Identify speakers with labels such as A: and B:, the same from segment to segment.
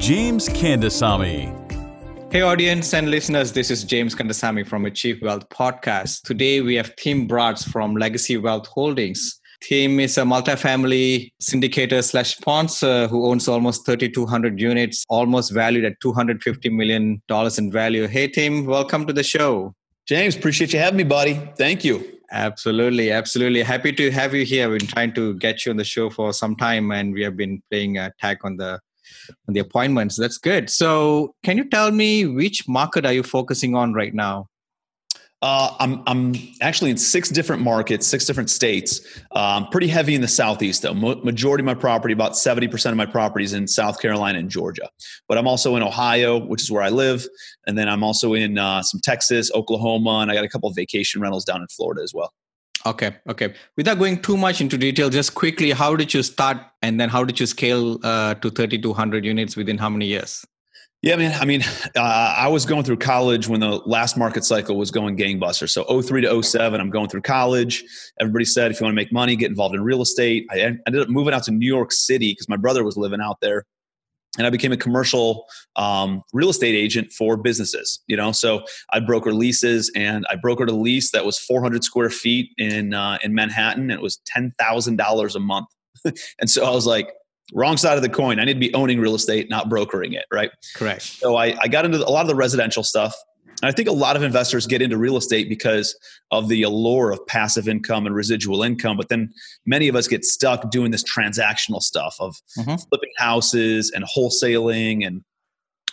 A: James Kandasamy.
B: Hey, audience and listeners, this is James Kandasamy from Achieve Wealth Podcast. Today we have Tim Bratz from Legacy Wealth Holdings. Tim is a multifamily syndicator slash sponsor who owns almost 3,200 units, almost valued at $250 million in value. Hey, Tim, welcome to the show.
C: James, appreciate you having me, buddy. Thank you.
B: Absolutely, absolutely. Happy to have you here. We've been trying to get you on the show for some time, and we have been playing a tag on the on the appointments. That's good. So, can you tell me which market are you focusing on right now?
C: Uh, I'm I'm actually in six different markets, six different states. Um, pretty heavy in the southeast, though. Mo- majority of my property, about seventy percent of my property, is in South Carolina and Georgia. But I'm also in Ohio, which is where I live, and then I'm also in uh, some Texas, Oklahoma, and I got a couple of vacation rentals down in Florida as well.
B: Okay, okay. Without going too much into detail, just quickly, how did you start, and then how did you scale uh, to 3,200 units within how many years?
C: Yeah, man. I mean, uh, I was going through college when the last market cycle was going gangbusters. So 03 to 07, I'm going through college. Everybody said, if you want to make money, get involved in real estate. I ended up moving out to New York City because my brother was living out there. And I became a commercial um, real estate agent for businesses. You know, so I broker leases, and I brokered a lease that was 400 square feet in uh, in Manhattan, and it was ten thousand dollars a month. and so I was like, wrong side of the coin. I need to be owning real estate, not brokering it, right?
B: Correct.
C: So I, I got into a lot of the residential stuff. I think a lot of investors get into real estate because of the allure of passive income and residual income. But then many of us get stuck doing this transactional stuff of mm-hmm. flipping houses and wholesaling. And,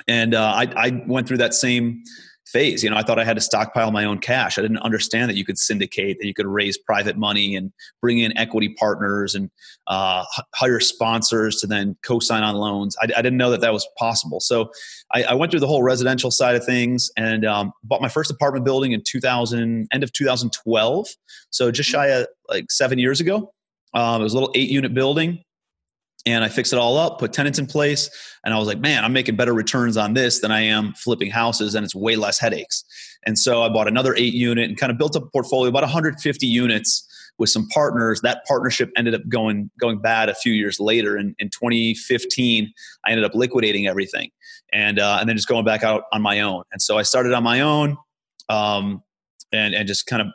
C: and uh, I, I went through that same phase. You know, I thought I had to stockpile my own cash. I didn't understand that you could syndicate, that you could raise private money and bring in equity partners and uh, hire sponsors to then co-sign on loans. I, I, didn't know that that was possible. So I, I went through the whole residential side of things and um, bought my first apartment building in 2000, end of 2012. So just shy of like seven years ago. Um, it was a little eight unit building and I fixed it all up, put tenants in place, and I was like, man, I'm making better returns on this than I am flipping houses, and it's way less headaches. And so I bought another eight unit and kind of built up a portfolio, about 150 units with some partners. That partnership ended up going going bad a few years later. In, in 2015, I ended up liquidating everything, and uh, and then just going back out on my own. And so I started on my own, um, and and just kind of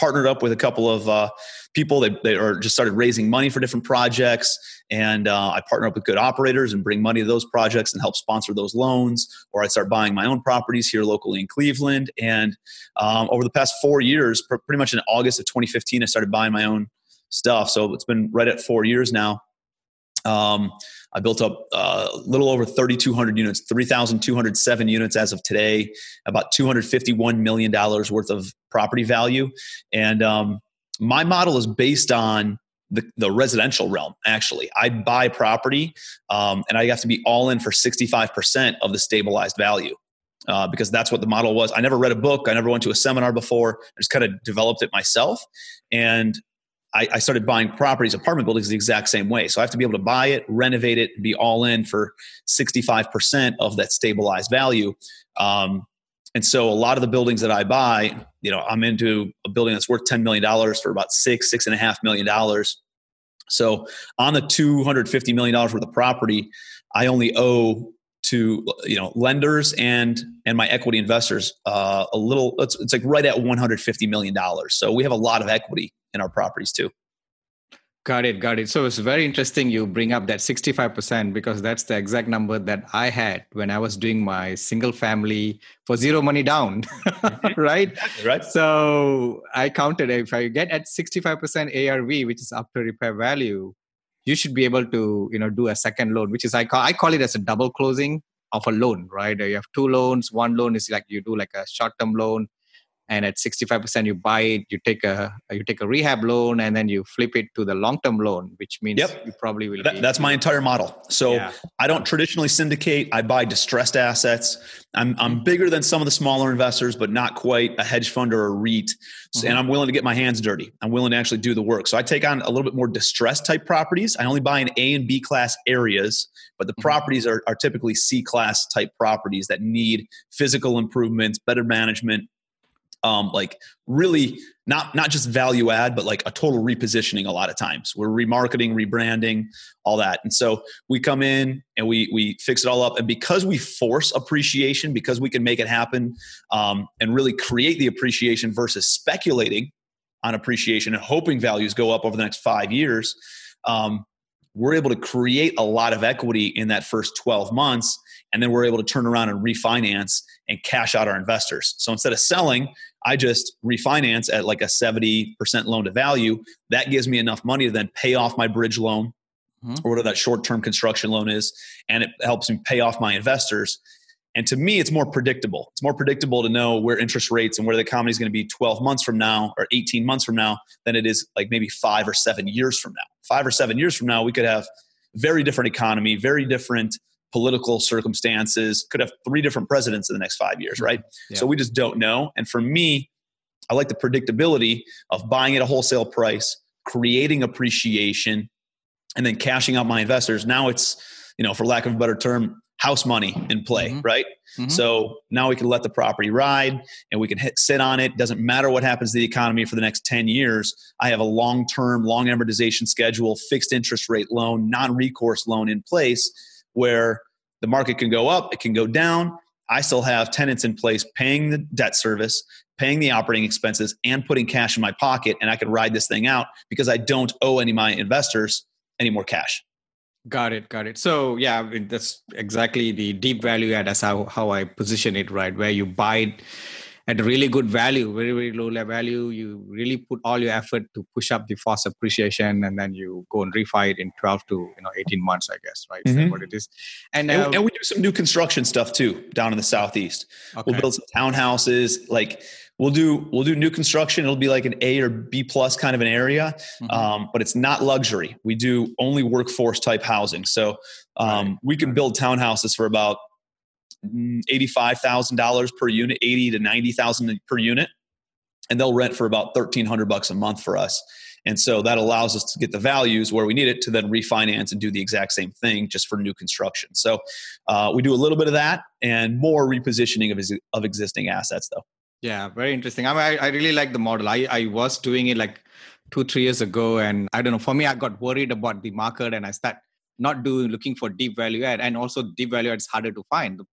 C: partnered up with a couple of uh, people that, that are just started raising money for different projects. And uh, i partner up with good operators and bring money to those projects and help sponsor those loans. Or i start buying my own properties here locally in cleveland. And um, over the past four years pr- pretty much in august of 2015 i started buying my own stuff. So it's been right at four years now um, I built up a uh, little over 3,200 units, 3,207 units as of today, about $251 million worth of property value. And um, my model is based on the, the residential realm, actually. I buy property um, and I have to be all in for 65% of the stabilized value. Uh, because that's what the model was. I never read a book. I never went to a seminar before. I just kind of developed it myself. And I, I, started buying properties, apartment buildings the exact same way. So I have to be able to buy it, renovate it, be all in for 65% of that stabilized value. Um, and so a lot of the buildings that I buy, you know, I'm into a building that's worth $10 million for about six, six and a half million dollars. So on the $250 million worth of property, I only owe to you know lenders and and my equity investors uh, a little it's, it's like right at 150 million dollars so we have a lot of equity in our properties too.
B: Got it, got it. So it's very interesting you bring up that 65% because that's the exact number that I had when I was doing my single family for zero money down. right?
C: Right.
B: So I counted if I get at 65% ARV, which is after repair value, you should be able to, you know, do a second loan, which is I call I call it as a double closing of a loan, right? You have two loans. One loan is like you do like a short-term loan and at 65% you buy it you take a you take a rehab loan and then you flip it to the long-term loan which means
C: yep.
B: you probably will
C: that, that's my entire model so yeah. i don't traditionally syndicate i buy distressed assets I'm, I'm bigger than some of the smaller investors but not quite a hedge fund or a reit mm-hmm. and i'm willing to get my hands dirty i'm willing to actually do the work so i take on a little bit more distressed type properties i only buy in a and b class areas but the mm-hmm. properties are, are typically c class type properties that need physical improvements better management um, like really not not just value add, but like a total repositioning. A lot of times we're remarketing, rebranding, all that, and so we come in and we we fix it all up. And because we force appreciation, because we can make it happen, um, and really create the appreciation versus speculating on appreciation and hoping values go up over the next five years. Um, we're able to create a lot of equity in that first 12 months and then we're able to turn around and refinance and cash out our investors so instead of selling I just refinance at like a 70% loan to value. That gives me enough money to then pay off my bridge loan mm-hmm. or whatever that short term construction loan is. And it helps me pay off my investors. And to me, it's more predictable. It's more predictable to know where interest rates and where the economy is going to be 12 months from now or 18 months from now than it is like maybe five or seven years from now. Five or seven years from now, we could have very different economy, very different political circumstances, could have three different presidents in the next five years, right? Yeah. So we just don't know. And for me, I like the predictability of buying at a wholesale price, creating appreciation, and then cashing out my investors. Now it's, you know, for lack of a better term, house money in play, mm-hmm. right? Mm-hmm. So now we can let the property ride and we can hit, sit on it. Doesn't matter what happens to the economy for the next 10 years. I have a long term, long amortization schedule, fixed interest rate loan, non recourse loan in place where the market can go up, it can go down. I still have tenants in place paying the debt service, paying the operating expenses, and putting cash in my pocket, and I can ride this thing out because I don't owe any of my investors any more cash.
B: Got it, got it. So yeah, that's exactly the deep value add. That's how how I position it, right? Where you buy at a really good value, very, very low value. You really put all your effort to push up the fast appreciation and then you go and refi it in 12 to you know 18 months, I guess, right? Mm-hmm. what it is.
C: And, and, uh, and, we do some new construction stuff too down in the southeast. Okay. We'll build some townhouses, like we'll do we'll do new construction. It'll be like an A or B plus kind of an area, mm-hmm. um, but it's not luxury. We do only workforce type housing. So um, right. we can build townhouses for about $85,000 per unit, 80 to 90,000 per unit. And they'll rent for about 1300 bucks a month for us. And so that allows us to get the values where we need it to then refinance and do the exact same thing just for new construction. So uh, we do a little bit of that and more repositioning of, of existing assets though.
B: Yeah, very interesting. I, mean, I, I really like the model. I, I was doing it like two, three years ago. And I don't know, for me, I got worried about the market and I start not doing looking for deep value add. And also deep value add is harder to find. The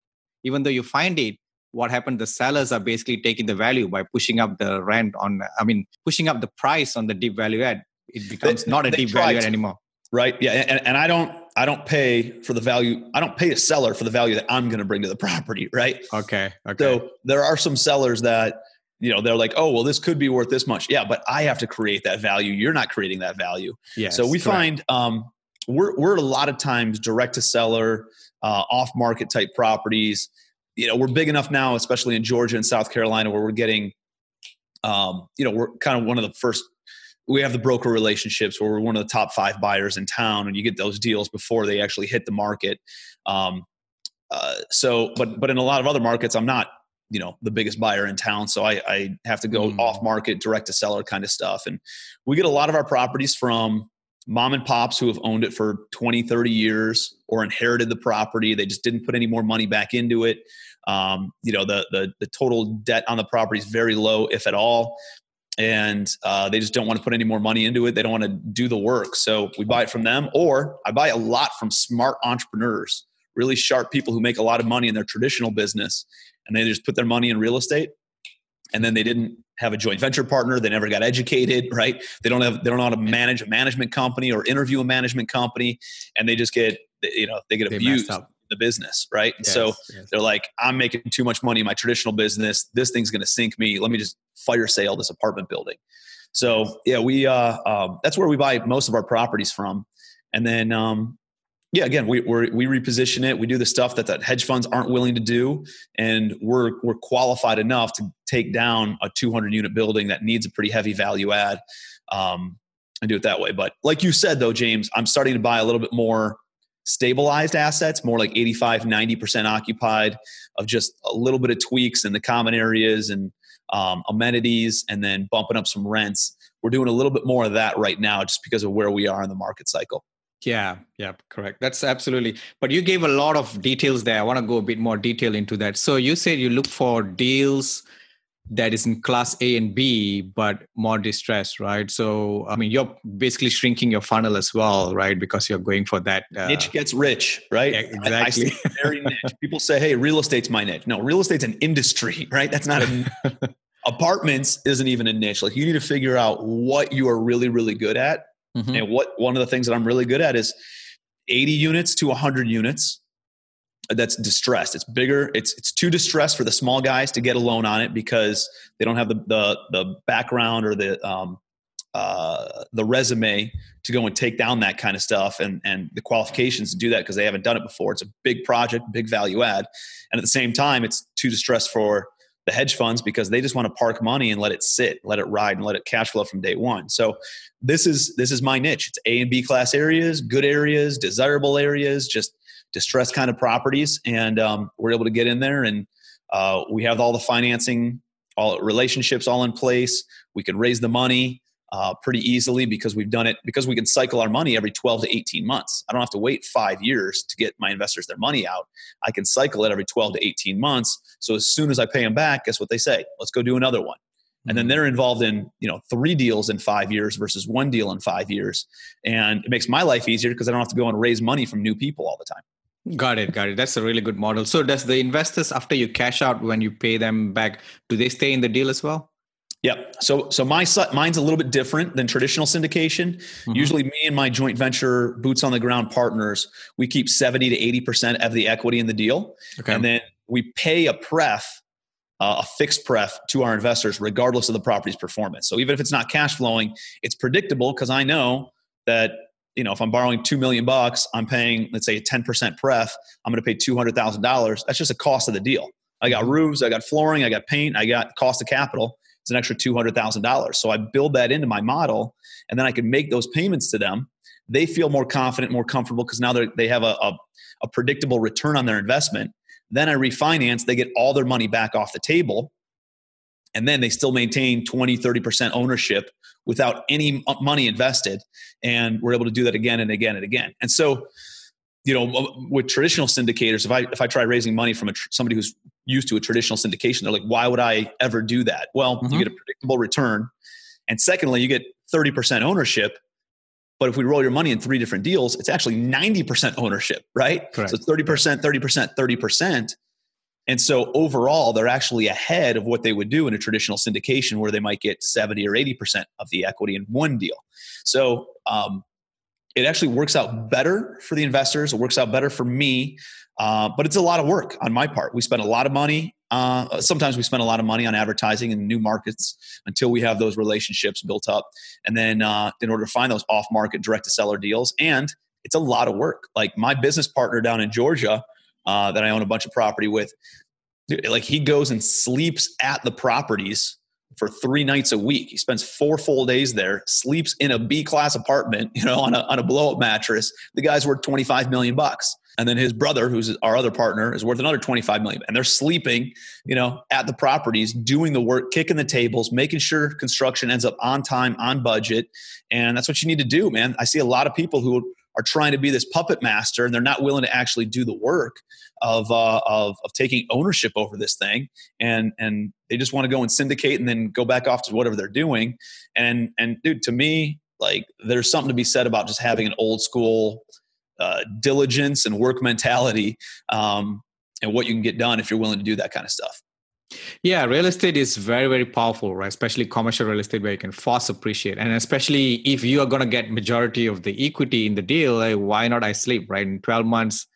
B: even though you find it what happened the sellers are basically taking the value by pushing up the rent on i mean pushing up the price on the deep value add. It becomes they, not a deep value add anymore.
C: right? Yeah and, and i don't i don't pay for the value i don't pay a seller for the value that i'm going to bring to the property right?
B: Okay okay.
C: So there are some sellers that you know they're like oh well this could be worth this much. Yeah but i have to create that value. You're not creating that value. Yeah so we correct. find um we're, we're a lot of times direct to seller uh, off market type properties. You know, we're big enough now, especially in Georgia and South Carolina, where we're getting, um, you know, we're kind of one of the first. We have the broker relationships where we're one of the top five buyers in town, and you get those deals before they actually hit the market. Um, uh, so, but but in a lot of other markets, I'm not you know the biggest buyer in town so i, I have to go mm. off market direct to seller kind of stuff and we get a lot of our properties from mom and pops who have owned it for 20 30 years or inherited the property they just didn't put any more money back into it. Um, you know the, the, the total debt on the property is very low if at all. And uh, they just don't want to put any more money into it. They don't want to do the work. So we buy it from them or i buy a lot from smart entrepreneurs really sharp people who make a lot of money in their traditional business and they just put their money in real estate and then they didn't have a joint venture partner. They never got educated right? They don't have they don't know how to manage a management company or interview a management company and they just get you know they get they abused in the business right? Yes, so yes. they're like i'm making too much money in my traditional business. This thing's going to sink me. Let me just fire sale this apartment building. So yeah we uh um, that's where we buy most of our properties from. And then um yeah, again, we we reposition it. We do the stuff that that hedge funds aren't willing to do, and we're we're qualified enough to take down a 200 unit building that needs a pretty heavy value add, um, and do it that way. But like you said, though, James, I'm starting to buy a little bit more stabilized assets, more like 85, 90% occupied, of just a little bit of tweaks in the common areas and um, amenities, and then bumping up some rents. We're doing a little bit more of that right now, just because of where we are in the market cycle.
B: Yeah, yeah, correct. That's absolutely. But you gave a lot of details there. I want to go a bit more detail into that. So you said you look for deals that is in class A and B, but more distressed, right? So, I mean, you're basically shrinking your funnel as well, right? Because you're going for that.
C: Uh, niche gets rich, right?
B: Yeah, exactly.
C: I, I very niche. People say, hey, real estate's my niche. No, real estate's an industry, right? That's not a. apartments isn't even a niche. Like, you need to figure out what you are really, really good at Mm-hmm. And what one of the things that I'm really good at is 80 units to 100 units. That's distressed. It's bigger. It's it's too distressed for the small guys to get a loan on it because they don't have the the, the background or the um, uh, the resume to go and take down that kind of stuff and and the qualifications to do that because they haven't done it before. It's a big project, big value add, and at the same time, it's too distressed for the hedge funds because they just want to park money and let it sit, let it ride, and let it cash flow from day one. So this is this is my niche. It's A and B class areas, good areas, desirable areas, just distressed kind of properties, and um, we're able to get in there and uh, we have all the financing, all relationships all in place. We can raise the money uh, pretty easily because we've done it because we can cycle our money every 12 to 18 months. I don't have to wait five years to get my investors their money out. I can cycle it every 12 to 18 months. So as soon as I pay them back, guess what they say? Let's go do another one. And then mm-hmm. they're involved in you know three deals in five years versus one deal in five years, and it makes my life easier because I don't have to go and raise money from new people all the time.
B: Got it, got it. That's a really good model. So, does the investors after you cash out when you pay them back, do they stay in the deal as well?
C: Yep. So so my mine's a little bit different than traditional syndication. Mm-hmm. Usually, me and my joint venture boots on the ground partners, we keep seventy to eighty percent of the equity in the deal, okay. and then we pay a pref, uh, a fixed pref to our investors, regardless of the property's performance. So even if it's not cash flowing, it's predictable because I know that you know if I'm borrowing two million bucks, I'm paying let's say a ten percent pref. I'm going to pay two hundred thousand dollars. That's just a cost of the deal. I got mm-hmm. roofs, I got flooring, I got paint, I got cost of capital it's an extra $200,000. So I build that into my model and then I can make those payments to them. They feel more confident, more comfortable because now they have a, a, a predictable return on their investment. Then I refinance, they get all their money back off the table. And then they still maintain 20, 30% ownership without any money invested. And we're able to do that again and again and again. And so you know, with traditional syndicators, if I if I try raising money from a somebody who's used to a traditional syndication, they're like, why would I ever do that? Well, mm-hmm. you get a predictable return, and secondly, you get thirty percent ownership. But if we roll your money in three different deals, it's actually ninety percent ownership, right? Correct. So thirty percent, thirty percent, thirty percent. And so overall, they're actually ahead of what they would do in a traditional syndication where they might get 70 or 80% of the equity in one deal. So um, it actually works out better for the investors. It works out better for me, uh, but it's a lot of work on my part. We spend a lot of money. Uh, sometimes we spend a lot of money on advertising in new markets until we have those relationships built up, and then uh, in order to find those off-market direct-to-seller deals, and it's a lot of work. Like my business partner down in Georgia, uh, that I own a bunch of property with, like he goes and sleeps at the properties for three nights a week. He spends four full days there, sleeps in a B class apartment, you know, on a, on a blow up mattress. The guy's worth 25 million bucks. And then his brother, who's our other partner, is worth another 25 million. And they're sleeping, you know, at the properties, doing the work, kicking the tables, making sure construction ends up on time, on budget. And that's what you need to do, man. I see a lot of people who are trying to be this puppet master and they're not willing to actually do the work of, uh, of, of taking ownership over this thing and and they just want to go and syndicate and then go back off to whatever they're doing and and dude to me like there's something to be said about just having an old school uh, diligence and work mentality um, and what you can get done if you're willing to do that kind of stuff
B: yeah, real estate is very, very powerful, right? Especially commercial real estate where you can fast appreciate. And especially if you are going to get majority of the equity in the deal, like, why not I sleep, right? In 12 months,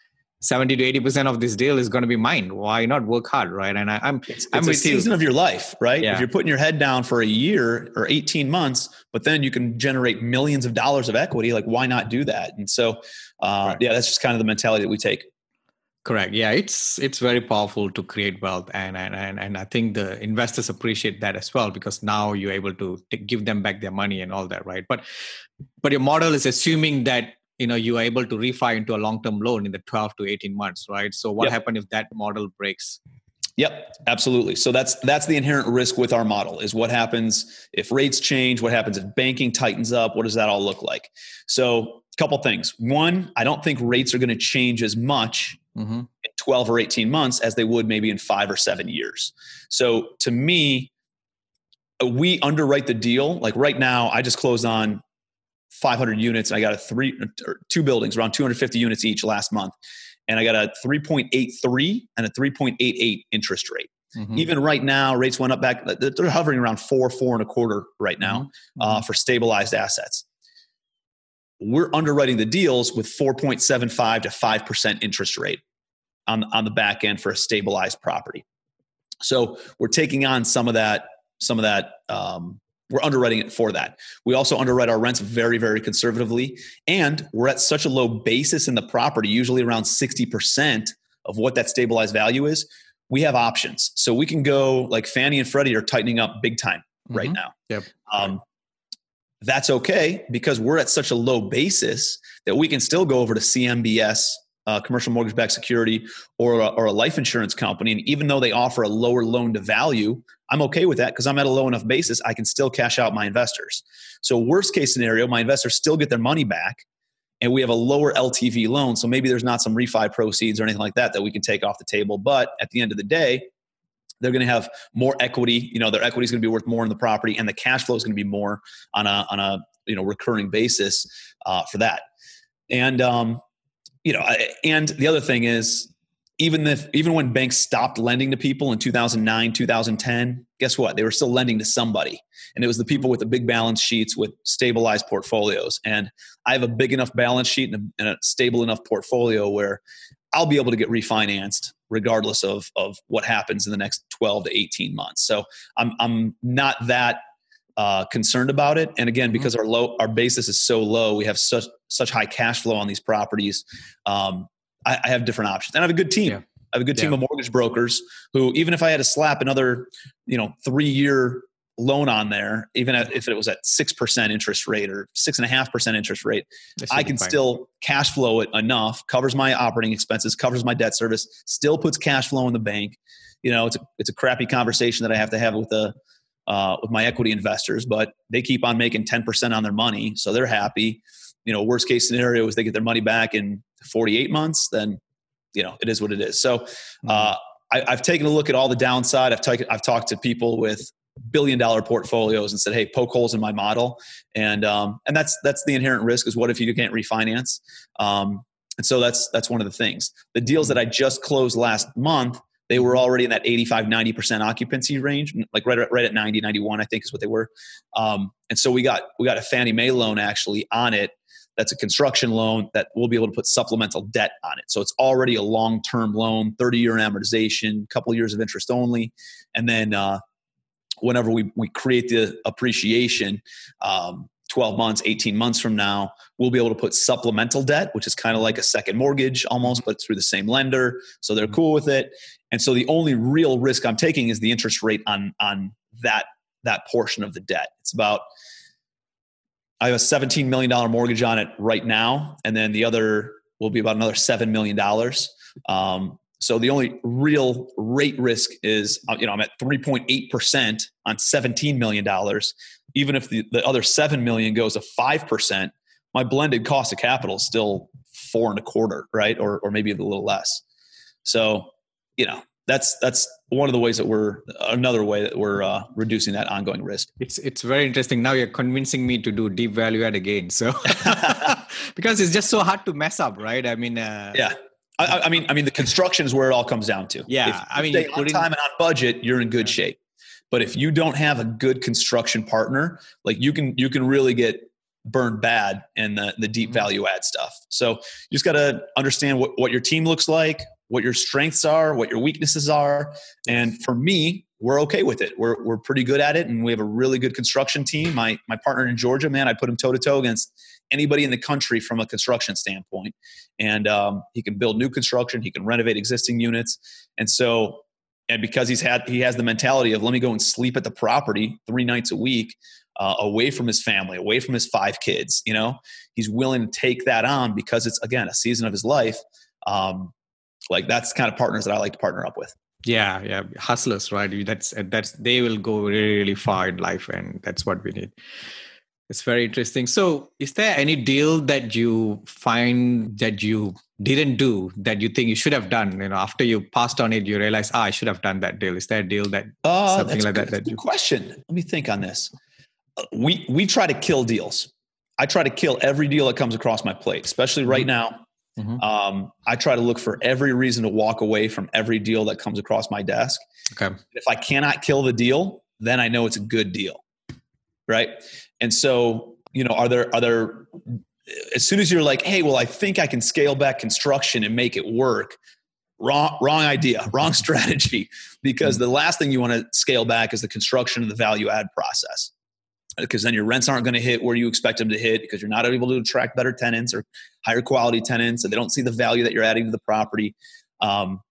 B: 70 to 80 percent of this deal is going to be mine. Why not work hard right? And I, am
C: it's,
B: i'm
C: it's
B: a
C: season
B: you.
C: of your life right?
B: Yeah.
C: if you're putting your head down for a year or 18 months but then you can generate millions of dollars of equity like why not do that? And so uh, right. yeah that's just kind of the mentality that we take.
B: Correct. Yeah it's it's very powerful to create wealth and and and, and i think the investors appreciate that as well because now you're able to give them back their money and all that right? But but your model is assuming that you know you are able to refi into a long-term loan in the 12 to 18 months right so what yep. happens if that model breaks
C: Yep, absolutely. So that's that's the inherent risk with our model is what happens if rates change, what happens if banking tightens up, what does that all look like? So, a couple things. One, I don't think rates are going to change as much mm-hmm. in 12 or 18 months as they would maybe in 5 or 7 years. So, to me, we underwrite the deal. Like right now, I just closed on 500 units. I got a three or two buildings around 250 units each last month. And I got a 3.83 and a 3.88 interest rate. Mm-hmm. Even right now, rates went up back. They're hovering around four, four and a quarter right now mm-hmm. uh, for stabilized assets. We're underwriting the deals with 4.75 to 5% interest rate on, on the back end for a stabilized property. So we're taking on some of that, some of that um, we're underwriting it for that. We also underwrite our rents very, very conservatively. And we're at such a low basis in the property, usually around 60% of what that stabilized value is. We have options. So we can go like Fannie and Freddie are tightening up big time mm-hmm. right now.
B: Yep.
C: Um, that's okay because we're at such a low basis that we can still go over to CMBS uh, commercial mortgage backed security or a, or a life insurance company. And even though they offer a lower loan to value, I'm okay with that because I'm at a low enough basis, I can still cash out my investors. So, worst case scenario, my investors still get their money back and we have a lower LTV loan. So, maybe there's not some refi proceeds or anything like that that we can take off the table. But at the end of the day, they're going to have more equity. You know, their equity is going to be worth more in the property, and the cash flow is going to be more on a on a you know recurring basis uh, for that. And um, you know, and the other thing is, even if even when banks stopped lending to people in 2009, 2010, guess what? They were still lending to somebody, and it was the people with the big balance sheets with stabilized portfolios. And I have a big enough balance sheet and a, and a stable enough portfolio where I'll be able to get refinanced regardless of of what happens in the next 12 to 18 months. So I'm I'm not that uh, concerned about it. And again, mm-hmm. because our low our basis is so low, we have such such high cash flow on these properties. Um, I, I, have different options, and I have a good team. Yeah. I have a good team yeah. of mortgage brokers who, even if I had to slap another, you know, three year loan on there, even if it was at six percent interest rate or six and a half percent interest rate, I can still cash flow it enough, covers my operating expenses, covers my debt service, still puts cash flow in the bank. You know, it's a, it's a crappy conversation that I have to have with a uh, with my equity investors, but they keep on making 10% on their money. So they're happy. You know, worst case scenario is they get their money back in 48 months, then, you know, it is what it is. So mm-hmm. uh, I, have taken a look at all the downside. I've, taken, I've talked to people with billion dollar portfolios and said, Hey, poke holes in my model. And, um, and that's, that's the inherent risk is what if you can't refinance? Um, and so that's, that's one of the things. The deals that I just closed last month, they were already in that 85 90% occupancy range like right, right at 90 91 i think is what they were um, and so we got we got a fannie mae loan actually on it that's a construction loan that we'll be able to put supplemental debt on it so it's already a long-term loan 30 year amortization couple years of interest only and then uh, whenever we, we create the appreciation um, 12 months, 18 months from now, we'll be able to put supplemental debt, which is kind of like a second mortgage almost, but through the same lender. So they're mm-hmm. cool with it. And so the only real risk I'm taking is the interest rate on, on that, that portion of the debt. It's about, I have a $17 million mortgage on it right now. And then the other will be about another $7 million. Um, so the only real rate risk is, uh, you know, I'm at 3.8% on $17 million. Even if the, the other 7 million goes to 5%, my blended cost of capital is still four and a quarter, right? Or, or maybe a little less. So, you know, that's that's one of the ways that we're another way that we're uh, reducing that ongoing risk.
B: It's it's very interesting. Now you're convincing me to do deep value add again. So because it's just so hard to mess up, right? I mean, uh,
C: yeah. I, I, mean, I mean, the construction is where it all comes down to.
B: Yeah,
C: I
B: mean,
C: stay on time and on budget, you're in good shape. But if you don't have a good construction partner, like you can, you can really get burned bad in the, the deep mm-hmm. value add stuff. So you just got to understand what, what your team looks like, what your strengths are, what your weaknesses are. And for me, we're okay with it. We're, we're pretty good at it. And we have a really good construction team. My, my partner in Georgia, man, I put him toe to toe against anybody in the country from a construction standpoint. And um, he can build new construction. He can renovate existing units. And so, and because he's had, he has the mentality of let me go and sleep at the property three nights a week uh, away from his family, away from his five kids. You know, he's willing to take that on because it's again a season of his life. Um, like that's kind of partners that I like to partner up with.
B: Yeah, yeah, hustlers, right? That's that's they will go really, really far in life, and that's what we need. It's very interesting. So, is there any deal that you find that you didn't do that you think you should have done? You know, after you passed on it, you realize, ah, I should have done that deal. Is there a deal that
C: uh, something like good, that? That you question. Let me think on this we we try to kill deals. I try to kill every deal that comes across my plate, especially right mm-hmm. now. Mm-hmm. Um, I try to look for every reason to walk away from every deal that comes across my desk.
B: Okay.
C: If I cannot kill the deal, then I know it's a good deal, right? And so, you know, are there are there as soon as you're like, hey, well, I think I can scale back construction and make it work. Wrong, wrong idea, wrong strategy. Because mm-hmm. the last thing you want to scale back is the construction of the value add process because then your rents aren't going to hit where you expect them to hit because you're not able to attract better tenants or higher quality tenants and they don't see the value that you're adding to the property. Um,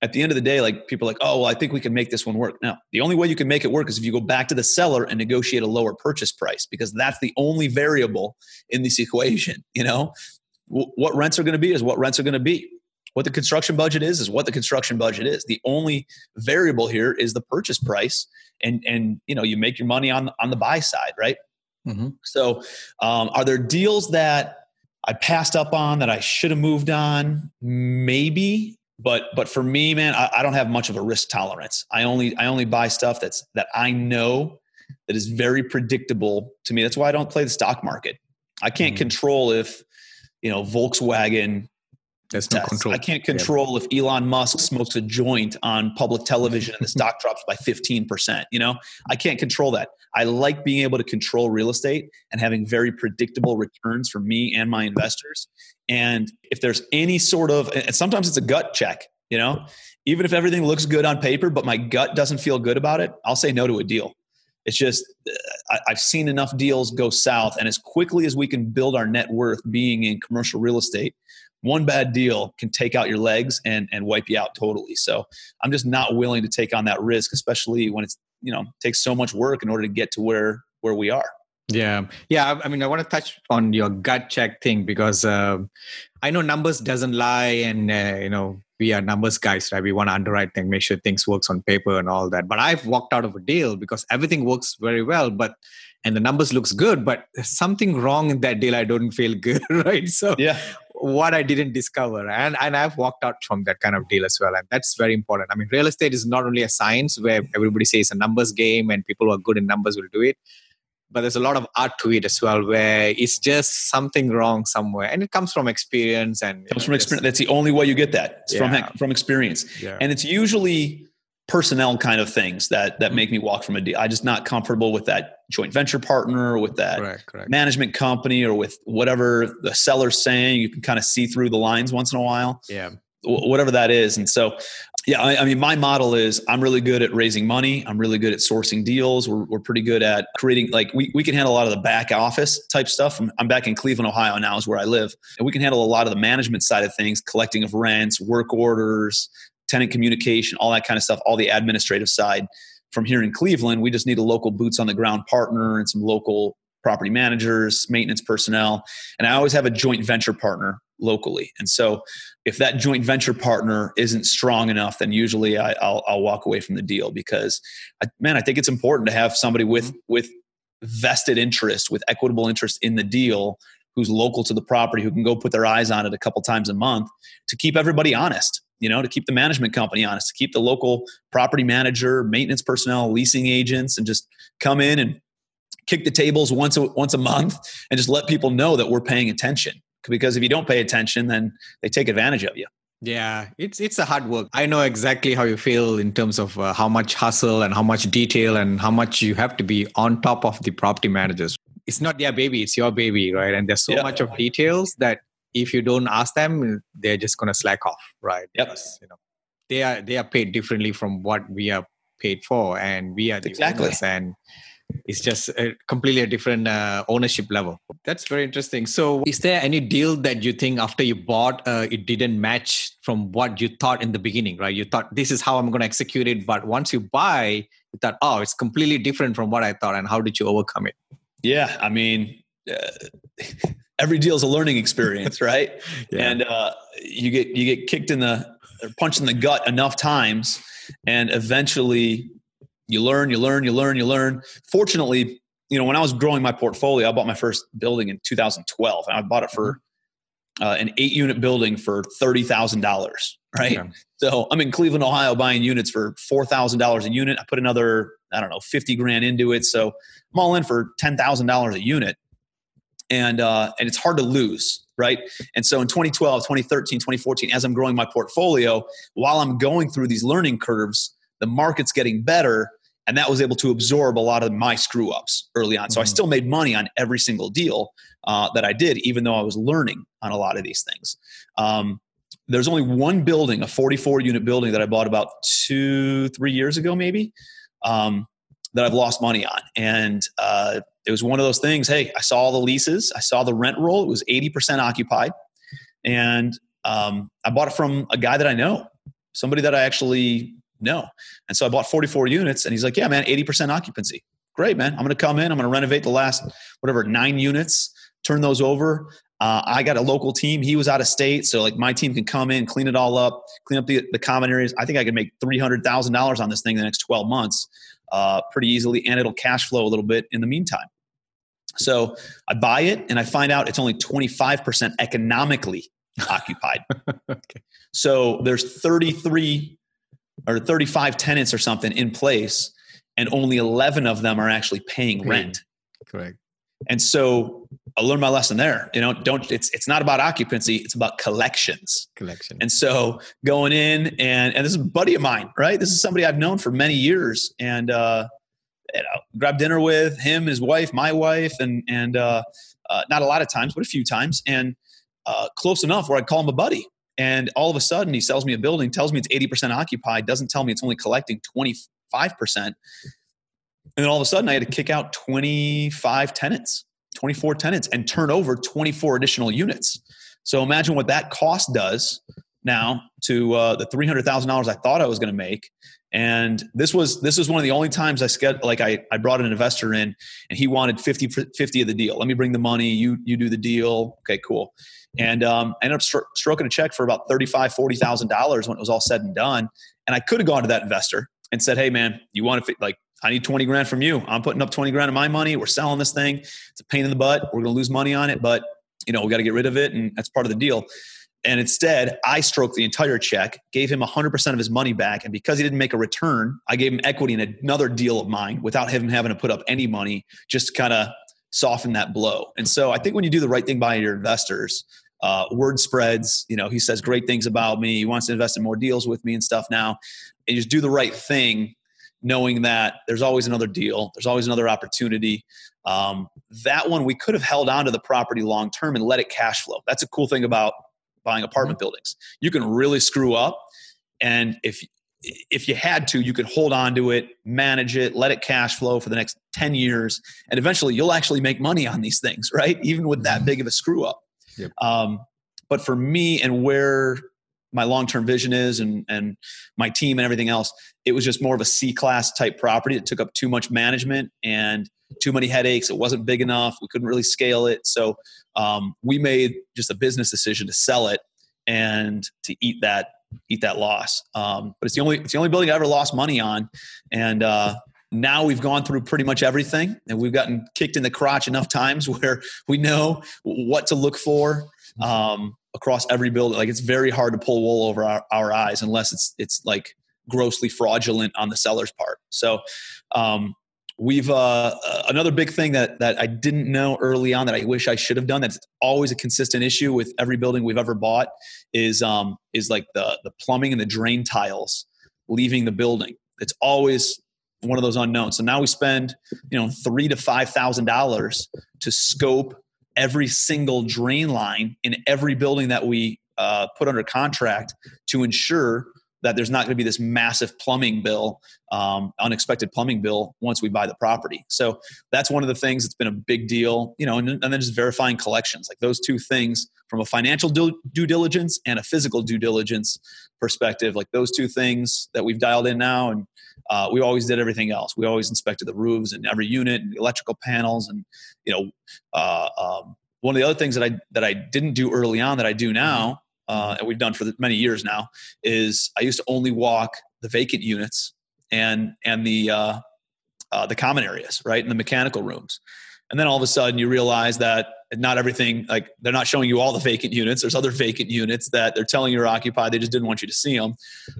C: at the end of the day like people are like oh well i think we can make this one work. Now the only way you can make it work is if you go back to the seller and negotiate a lower purchase price because that's the only variable in this equation you know? What rents are going to be is what rents are going to be what the construction budget is is what the construction budget is. The only variable here is the purchase price and and you know you make your money on on the buy side right? Mm-hmm. so um, are there deals that i passed up on that i should have moved on? Maybe but but for me man I, I don't have much of a risk tolerance. I only i only buy stuff that's that i know that is very predictable to me. That's why i don't play the stock market. I can't mm-hmm. control if you know volkswagen
B: there's no control.
C: I can't control yeah. if Elon Musk smokes a joint on public television and the stock drops by 15%. You know, I can't control that. I like being able to control real estate and having very predictable returns for me and my investors. And if there's any sort of, and sometimes it's a gut check, you know, even if everything looks good on paper, but my gut doesn't feel good about it, I'll say no to a deal. It's just, uh, I, have seen enough deals go south. And as quickly as we can build our net worth being in commercial real estate, one bad deal can take out your legs and and wipe you out totally. So I'm just not willing to take on that risk, especially when it's you know takes so much work in order to get to where where we are.
B: Yeah, yeah. I mean, I want to touch on your gut check thing because uh, I know numbers doesn't lie, and uh, you know we are numbers guys, right? We want to underwrite things, make sure things works on paper and all that. But I've walked out of a deal because everything works very well, but and the numbers looks good, but something wrong in that deal. I don't feel good, right? So
C: yeah,
B: what I didn't discover. And, and I've walked out from that kind of deal as well. And that's very important. I mean, real estate is not only a science where everybody says a numbers game and people who are good in numbers will do it, but there's a lot of art to it as well where it's just something wrong somewhere. And it comes from experience and
C: comes know, from experience. That's the only way you get that. It's yeah. from from experience. Yeah. And it's usually personnel kind of things that that mm-hmm. make me walk from a deal. I just not comfortable with that joint venture partner, with that correct, correct. management company, or with whatever the seller's saying. You can kind of see through the lines once in a while.
B: Yeah,
C: whatever that is. And so, yeah, I, I, mean, my model is I'm really good at raising money. I'm really good at sourcing deals. We're, we're pretty good at creating, like, we, we can handle a lot of the back office type stuff. I'm, I'm back in Cleveland, Ohio now, is where I live. And we can handle a lot of the management side of things, collecting of rents, work orders, tenant communication, all that kind of stuff, all the administrative side. From here in Cleveland, we just need a local boots on the ground partner and some local property managers, maintenance personnel. And I always have a joint venture partner locally. And so if that joint venture partner isn't strong enough, then usually I, will I'll walk away from the deal because, I, man, I think it's important to have somebody with mm-hmm. with vested interest, with equitable interest in the deal, who's local to the property, who can go put their eyes on it a couple times a month to keep everybody honest you know, to keep the management company honest, to keep the local property manager, maintenance personnel, leasing agents, and just come in and kick the tables once a, once a month and just let people know that we're paying attention. Because if you don't pay attention, then they take advantage of you.
B: Yeah, it's it's a hard work. I know exactly how you feel in terms of uh, how much hustle and how much detail and how much you have to be on top of the property managers. It's not their baby it's your baby right and there's so
C: Yep.
B: much of details that if you don't ask them they're just going to slack off right
C: Yep.
B: Because, you know they are they are paid differently from what we are paid for and we are the
C: Exactly.
B: owners and it's just a completely a different uh, ownership level that's very interesting so is there any deal that you think after you bought uh, it didn't match from what you thought in the beginning right you thought this is how i'm going to execute it but once you buy you thought oh it's completely different from what i thought and how did you overcome it
C: Yeah, I mean, uh, every deal is a learning experience, right? And uh, you get you get kicked in the or punched in the gut enough times, and eventually you learn, you learn, you learn, you learn. Fortunately, you know, when I was growing my portfolio, I bought my first building in 2012, and I bought it for uh, an eight unit building for thirty thousand dollars, right?
B: Okay.
C: So I'm in Cleveland, Ohio, buying units for four thousand dollars a unit. I put another, I don't know, fifty grand into it. So I'm all in for ten thousand dollars a unit, and uh, and it's hard to lose, right? And so in 2012, 2013, 2014, as I'm growing my portfolio, while I'm going through these learning curves, the market's getting better, and that was able to absorb a lot of my screw ups early on. So I
B: Mhm.
C: still made money on every single deal uh, that I did, even though I was learning on a lot of these things. Um, there's only one building, a 44 unit building that I bought about two, three years ago, maybe, um, that I've lost money on. And uh, it was one of those things. Hey, I saw all the leases, I saw the rent roll. It was 80% occupied. And um, I bought it from a guy that I know, somebody that I actually know. And so I bought 44 units. And he's like, Yeah, man, 80% occupancy. Great, man. I'm going to come in, I'm going to renovate the last, whatever, nine units, turn those over. Uh, I got a local team. He was out of state, so like my team can come in, clean it all up, clean up the, the common areas. I think I could make three hundred thousand dollars on this thing in the next twelve months, uh, pretty easily, and it'll cash flow a little bit in the meantime. So I buy it, and I find out it's only twenty five percent economically occupied.
B: okay.
C: So there's thirty three or thirty five tenants or something in place, and only eleven of them are actually paying rent.
B: correct
C: And so I learned my lesson there. You know, don't it's it's not about occupancy, it's about collections.
B: collection
C: And so going in and and this is a buddy of mine, right? This is somebody I've known for many years and uh you know, grab dinner with him, his wife, my wife, and and uh, uh not a lot of times, but a few times, and uh close enough where I'd call him a buddy. And all of a sudden he sells me a building, tells me it's 80% occupied, doesn't tell me it's only collecting 25%. And then all of a sudden, I had to kick out 25 tenants, 24 tenants, and turn over 24 additional units. So imagine what that cost does now to uh, the $300,000 I thought I was going to make. And this was this was one of the only times I sched- like I, I brought an investor in and he wanted 50, 50 of the deal. Let me bring the money. You you do the deal. Okay, cool. And um, I ended up stro- stroking a check for about $35,000, $40,000 when it was all said and done. And I could have gone to that investor and said, hey, man, you want to, like, I need 20 grand from you. I'm putting up 20 grand of my money. We're selling this thing. It's a pain in the butt. We're going to lose money on it, but, you know, we got to get rid of it. And that's part of the deal. And instead, I stroked the entire check, gave him 100% of his money back. And because he didn't make a return, I gave him equity in another deal of mine without him having to put up any money, just kind of soften that blow. And so I think when you do the right thing by your investors, uh, word spreads. You know, he says great things about me. He wants to invest in more deals with me and stuff now. And you just do the right thing, knowing that there's always another deal, there's always another opportunity. Um, that one we could have held on to the property long term and let it cash flow. That's a cool thing about buying apartment buildings. You can really screw up, and if if you had to, you could hold on to it, manage it, let it cash flow for the next 10 years, and eventually you'll actually make money on these things, right? Even with that big of a screw up.
B: Yep.
C: Um, but for me and where my long-term vision is and, and my team and everything else, it was just more of a C-class type property. It took up too much management and too many headaches. It wasn't big enough. We couldn't really scale it. So um, we made just a business decision to sell it and to eat that eat that loss. Um, but it's the only it's the only building I ever lost money on, and uh, now we've gone through pretty much everything, and we've gotten kicked in the crotch enough times where we know what to look for um, across every building. Like it's very hard to pull wool over our, our eyes unless it's it's like grossly fraudulent on the seller's part. So. Um, We've uh, another big thing that that I didn't know early on that I wish I should have done. That's always a consistent issue with every building we've ever bought is um, is like the the plumbing and the drain tiles leaving the building. It's always one of those unknowns. So now we spend, you know, three to five thousand dollars to scope every single drain line in every building that we uh, put under contract to ensure that there's not going to be this massive plumbing bill, um, unexpected plumbing bill once we buy the property. So that's one of the things that's been a big deal, you know, and, and then just verifying collections, like those two things from a financial due, diligence and a physical due diligence perspective, like those two things that we've dialed in now. And uh, we always did everything else. We always inspected the roofs and every unit and the electrical panels. And, you know, uh, um, one of the other things that I, that I didn't do early on that I do now uh, and we've done for many years now, is I used to only walk the vacant units and and the uh, uh, the common areas, right, and the mechanical rooms. And then all of a sudden, you realize that not everything like they're not showing you all the vacant units. There's other vacant units that they're telling you are occupied. They just didn't want you to see them.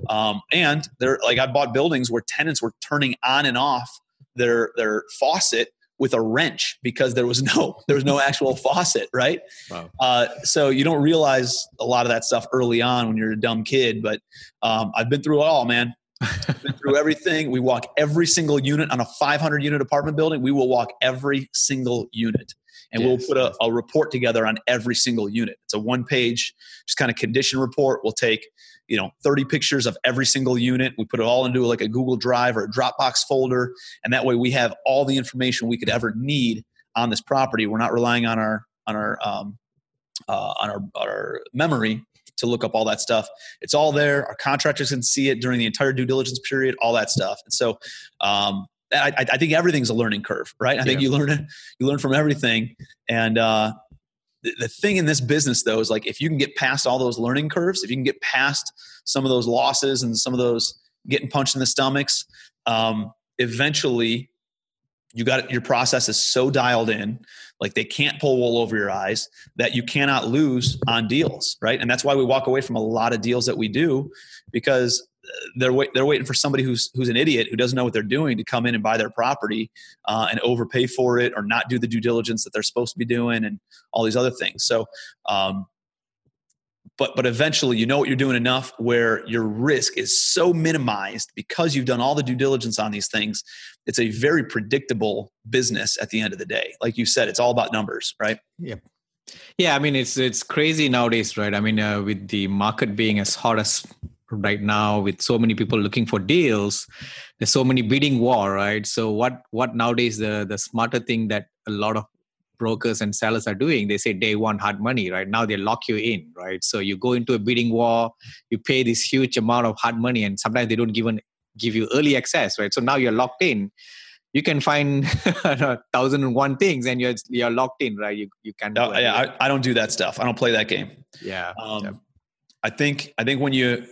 C: Um, and they're like I bought buildings where tenants were turning on and off their their faucet with a wrench because there was no there was no actual faucet, right? Wow. Uh, so you don't realize a lot of that stuff early on when you're a dumb kid. But um, I've been through it all, man. been through everything. We walk every single unit on a 500 unit apartment building. We will walk every single unit and yes. we'll put a, a, report together on every single unit. It's a one page, just kind of condition report. We'll take, you know, 30 pictures of every single unit. We put it all into like a Google Drive or a Dropbox folder. And that way we have all the information we could ever need on this property. We're not relying on our, on our, um, uh, on our, our memory to look up all that stuff. It's all there. Our contractors can see it during the entire due diligence period, all that stuff. And so, um, I, I, think everything's a learning curve, right? I yeah. think you learn you learn from everything, and uh, the, thing in this business though is like if you can get past all those learning curves, if you can get past some of those losses and some of those getting punched in the stomachs, um, eventually you got your process is so dialed in like they can't pull wool over your eyes that you cannot lose on deals right? And that's why we walk away from a lot of deals that we do because they're wait, they're waiting for somebody who's who's an idiot who doesn't know what they're doing to come in and buy their property uh, and overpay for it or not do the due diligence that they're supposed to be doing and all these other things. So, um, but but eventually you know what you're doing enough where your risk is so minimized because you've done all the due diligence on these things. It's a very predictable business at the end of the day. Like you said, it's all about numbers, right?
B: Yeah. Yeah, I mean it's it's crazy nowadays, right? I mean, uh, with the market being as hot as right now with so many people looking for deals there's so many bidding war right? So what what nowadays the the smarter thing that a lot of brokers and sellers are doing they say day one hard money right? Now they lock you in right? So you go into a bidding war you pay this huge amount of hard money and sometimes they don't even give you early access right? So now you're locked in. You can find thousand and one things and you're you're locked in right? You you can't
C: no, yeah I, I, don't do that stuff. I don't play that game.
B: Yeah, um, yeah.
C: i think i think when you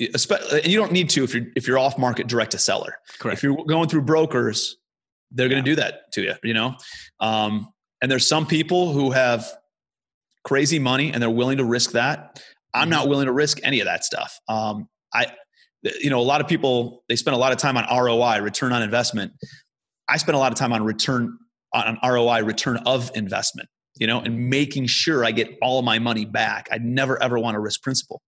C: and you don't need to if you're if you're off market direct to seller.
B: Correct.
C: If you're going through brokers, they're going to do that to you. You know, um, and there's some people who have crazy money and they're willing to risk that. I'm not mm-hmm. willing to risk any of that stuff. Um, I, you know, a lot of people they spend a lot of time on ROI, return on investment. I spend a lot of time on return on ROI, return of investment. You know, and making sure I get all my money back. I never ever want to risk principal.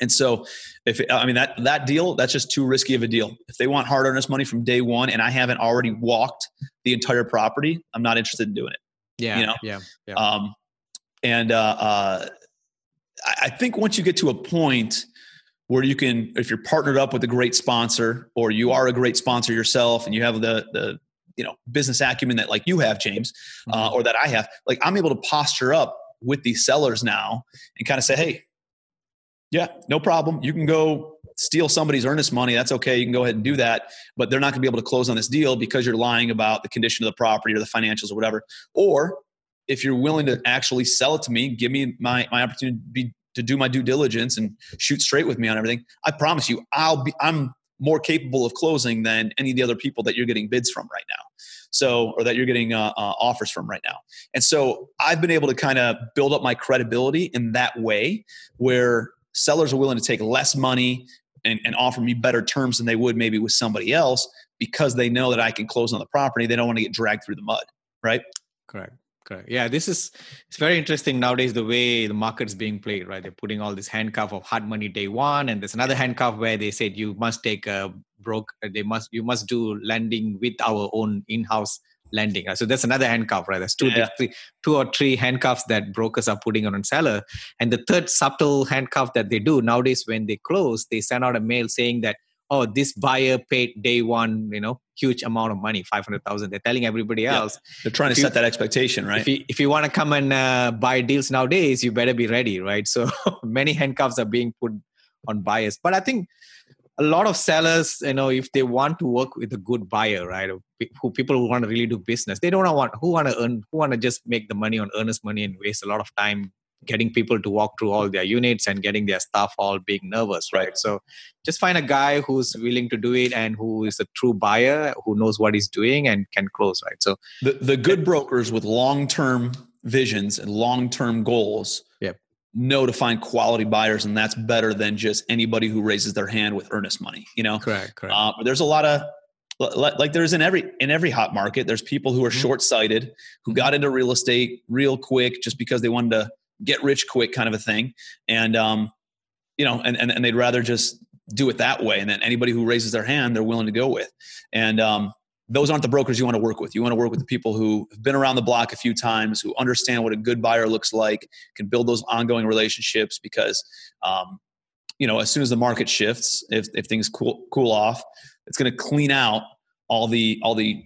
C: And so, if I mean that that deal, that's just too risky of a deal. If they want hard earnest money from day one, and I haven't already walked the entire property, I'm not interested in doing it.
B: Yeah,
C: you know,
B: yeah,
C: yeah. Um, and uh, uh, I think once you get to a point where you can, if you're partnered up with a great sponsor, or you are a great sponsor yourself, and you have the the you know business acumen that like you have, James, uh, mm-hmm. or that I have, like I'm able to posture up with these sellers now and kind of say, hey, yeah, no problem. You can go steal somebody's earnest money. That's okay. You can go ahead and do that, but they're not going to be able to close on this deal because you're lying about the condition of the property or the financials or whatever. Or if you're willing to actually sell it to me, give me my, my opportunity to, do my due diligence and shoot straight with me on everything. I promise you, I'll be, I'm more capable of closing than any of the other people that you're getting bids from right now. So, or that you're getting uh, uh, offers from right now. And so I've been able to kind of build up my credibility in that way where sellers are willing to take less money and, and offer me better terms than they would maybe with somebody else because they know that I can close on the property. They don't want to get dragged through the mud, right?
B: Correct. correct. Yeah, this is it's very interesting nowadays the way the market's being played, right? They're putting all this handcuff of hard money day one, and there's another handcuff where they said you must take a broke, they must you must do lending with our own in-house lending. So that's another handcuff, right? There's two,
C: Yeah.
B: three, two or three handcuffs that brokers are putting on a seller, and the third subtle handcuff that they do nowadays when they close, they send out a mail saying that oh this buyer paid day one, you know, huge amount of money, five hundred thousand. They're telling everybody
C: Yeah.
B: else
C: They're trying to
B: If you-
C: set that expectation, right?
B: if you if you want to come and uh, buy deals nowadays, you better be ready, right? So many handcuffs are being put on buyers, but I think a lot of sellers, you know, if they want to work with a good buyer, right, who people who want to really do business, they don't want who want to earn, who want to just make the money on earnest money and waste a lot of time getting people to walk through all their units and getting their staff all being nervous, right? So just find a guy who's willing to do it and who is a true buyer who knows what he's doing and can close, right? So
C: the the good brokers with long term visions and long term goals
B: Yep.
C: Know to find quality buyers, and that's better than just anybody who raises their hand with earnest money. You know,
B: correct, correct.
C: uh, there's a lot of like there's in every in every hot market. There's people who are
B: Mhm.
C: short sighted who got into real estate real quick just because they wanted to get rich quick, kind of a thing, and um, you know, and and, and they'd rather just do it that way. And then anybody who raises their hand, they're willing to go with, and um, those aren't the brokers you want to work with. You want to work with the people who have been around the block a few times, who understand what a good buyer looks like, can build those ongoing relationships. Because, um, you know, as soon as the market shifts, if if things cool cool off, it's going to clean out all the all the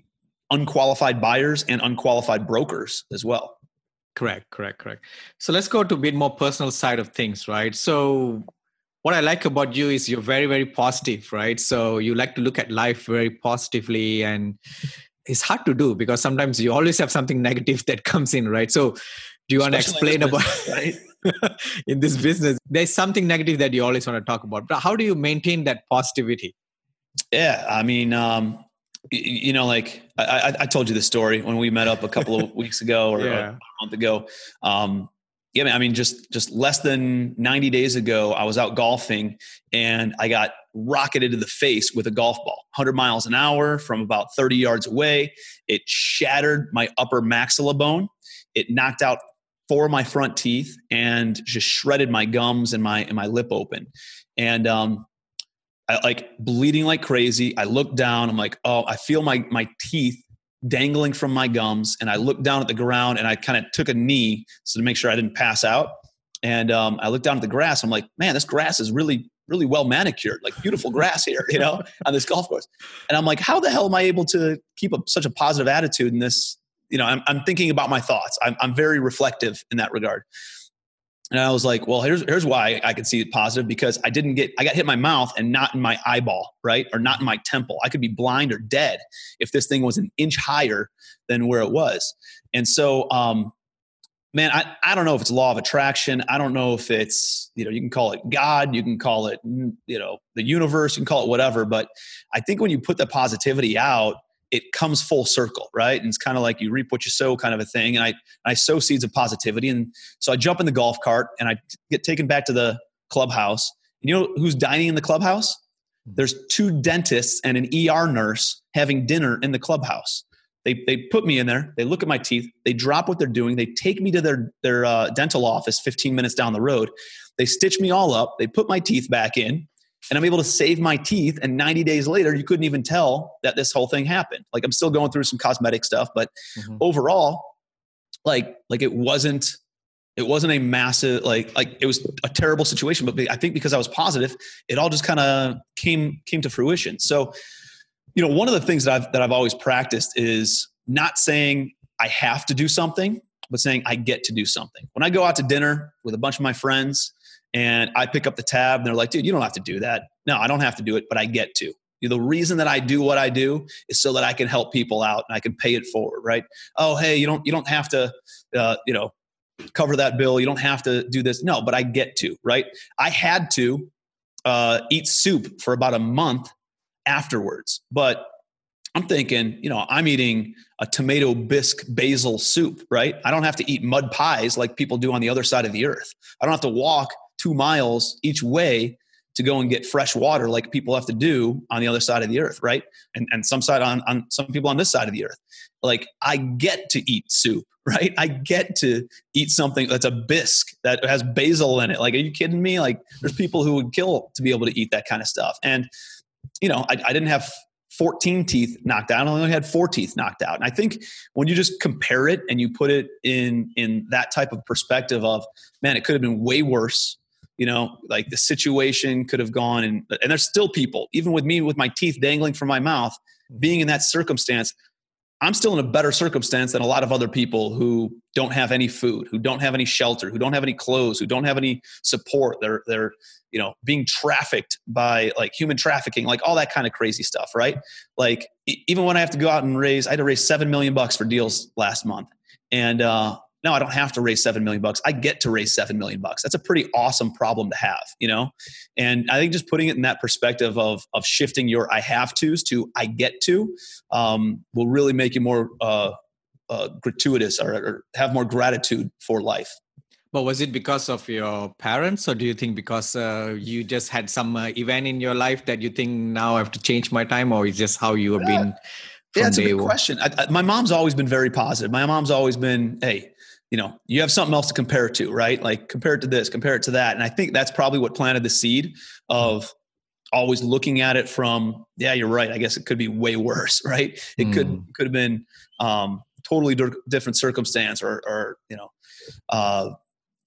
C: unqualified buyers and unqualified brokers as well.
B: Correct, correct, correct. So let's go to a bit more personal side of things, right? So what I like about you is you're very, very positive, right? So you like to look at life very positively and it's hard to do because sometimes you always have something negative that comes in, right? So do you want to explain about
C: business, right?
B: in this business? There's something negative that you always want to talk about. But how do you maintain that positivity?
C: Yeah, I mean, um, you know, like I, I, I told you the story when we met up a couple of weeks ago or, or
B: Yeah.
C: a month ago. Um, yeah, I mean, just just less than ninety days ago, I was out golfing and I got rocketed to the face with a golf ball, hundred miles an hour from about thirty yards away. It shattered my upper maxilla bone. It knocked out four of my front teeth and just shredded my gums and my and my lip open. And um, I like bleeding like crazy. I look down. I'm like, oh, I feel my my teeth dangling from my gums, and I looked down at the ground, and I kind of took a knee so to make sure I didn't pass out. And um, I looked down at the grass. I'm like, man, this grass is really really well manicured, like beautiful grass here, you know, on this golf course. And I'm like, how the hell am I able to keep a, such a positive attitude in this? You know, I'm, I'm thinking about my thoughts. I'm, I'm very reflective in that regard. And I was like, well, here's here's why I could see it positive because I didn't get I got hit in my mouth and not in my eyeball, right? Or not in my temple. I could be blind or dead if this thing was an inch higher than where it was. And so um man, I, I don't know if it's law of attraction. I don't know if it's, you know, you can call it God, you can call it, you know, the universe, you can call it whatever. But I think when you put the positivity out, it comes full circle, right? And it's kind of like you reap what you sow kind of a thing. And I, I sow seeds of positivity. And so I jump in the golf cart and I get taken back to the clubhouse. And You know who's dining in the clubhouse? There's two dentists and an ER nurse having dinner in the clubhouse. They, they put me in there. They look at my teeth. They drop what they're doing. They take me to their, their uh, dental office 15 minutes down the road. They stitch me all up. They put my teeth back in and I'm able to save my teeth. And 90 days later, you couldn't even tell that this whole thing happened. Like I'm still going through some cosmetic stuff, but
B: Mhm.
C: overall, like like it wasn't it wasn't a massive like like it was a terrible situation. But I think because I was positive, it all just kind of came came to fruition. So, you know, one of the things that I've that I've always practiced is not saying I have to do something, but saying I get to do something. When I go out to dinner with a bunch of my friends and I pick up the tab and they're like, dude, you don't have to do that. No, I don't have to do it, but I get to. The reason that I do what I do is so that I can help people out and I can pay it forward, right? Oh, hey, you don't you don't have to, uh, you know, cover that bill. You don't have to do this. No, but I get to, right? I had to uh, eat soup for about a month afterwards, but I'm thinking, you know, I'm eating a tomato bisque basil soup, right? I don't have to eat mud pies like people do on the other side of the earth. I don't have to walk two miles each way to go and get fresh water like people have to do on the other side of the earth, right? And and some side on on some people on this side of the earth. Like I get to eat soup, right? I get to eat something that's a bisque that has basil in it. Like, are you kidding me? Like, there's people who would kill to be able to eat that kind of stuff. And you know, I, I didn't have 14 teeth knocked out. I only had four teeth knocked out. And I think when you just compare it and you put it in in that type of perspective of, man, it could have been way worse you know like the situation could have gone and and there's still people even with me with my teeth dangling from my mouth being in that circumstance i'm still in a better circumstance than a lot of other people who don't have any food who don't have any shelter who don't have any clothes who don't have any support. They're they're you know being trafficked by like human trafficking like all that kind of crazy stuff right? Like even when i have to go out and raise i had to raise 7 million bucks for deals last month. And uh no, I don't have to raise seven million bucks. I get to raise seven million bucks. That's a pretty awesome problem to have, you know. And I think just putting it in that perspective of of shifting your I have tos to I get to um, will really make you more uh, uh, gratuitous or, or have more gratitude for life.
B: But was it because of your parents, or do you think because uh, you just had some uh, event in your life that you think now I have to change my time, or is just how you have yeah. been?
C: yeah, that's a good one? question. I, I, my mom's always been very positive. My mom's always been, hey, you know you have something else to compare it to right? Like compare it to this compare it to that. And i think that's probably what planted the seed of always looking at it from yeah you're right i guess it could be way worse right? It mm. could could have been um, totally different circumstance or or you know uh,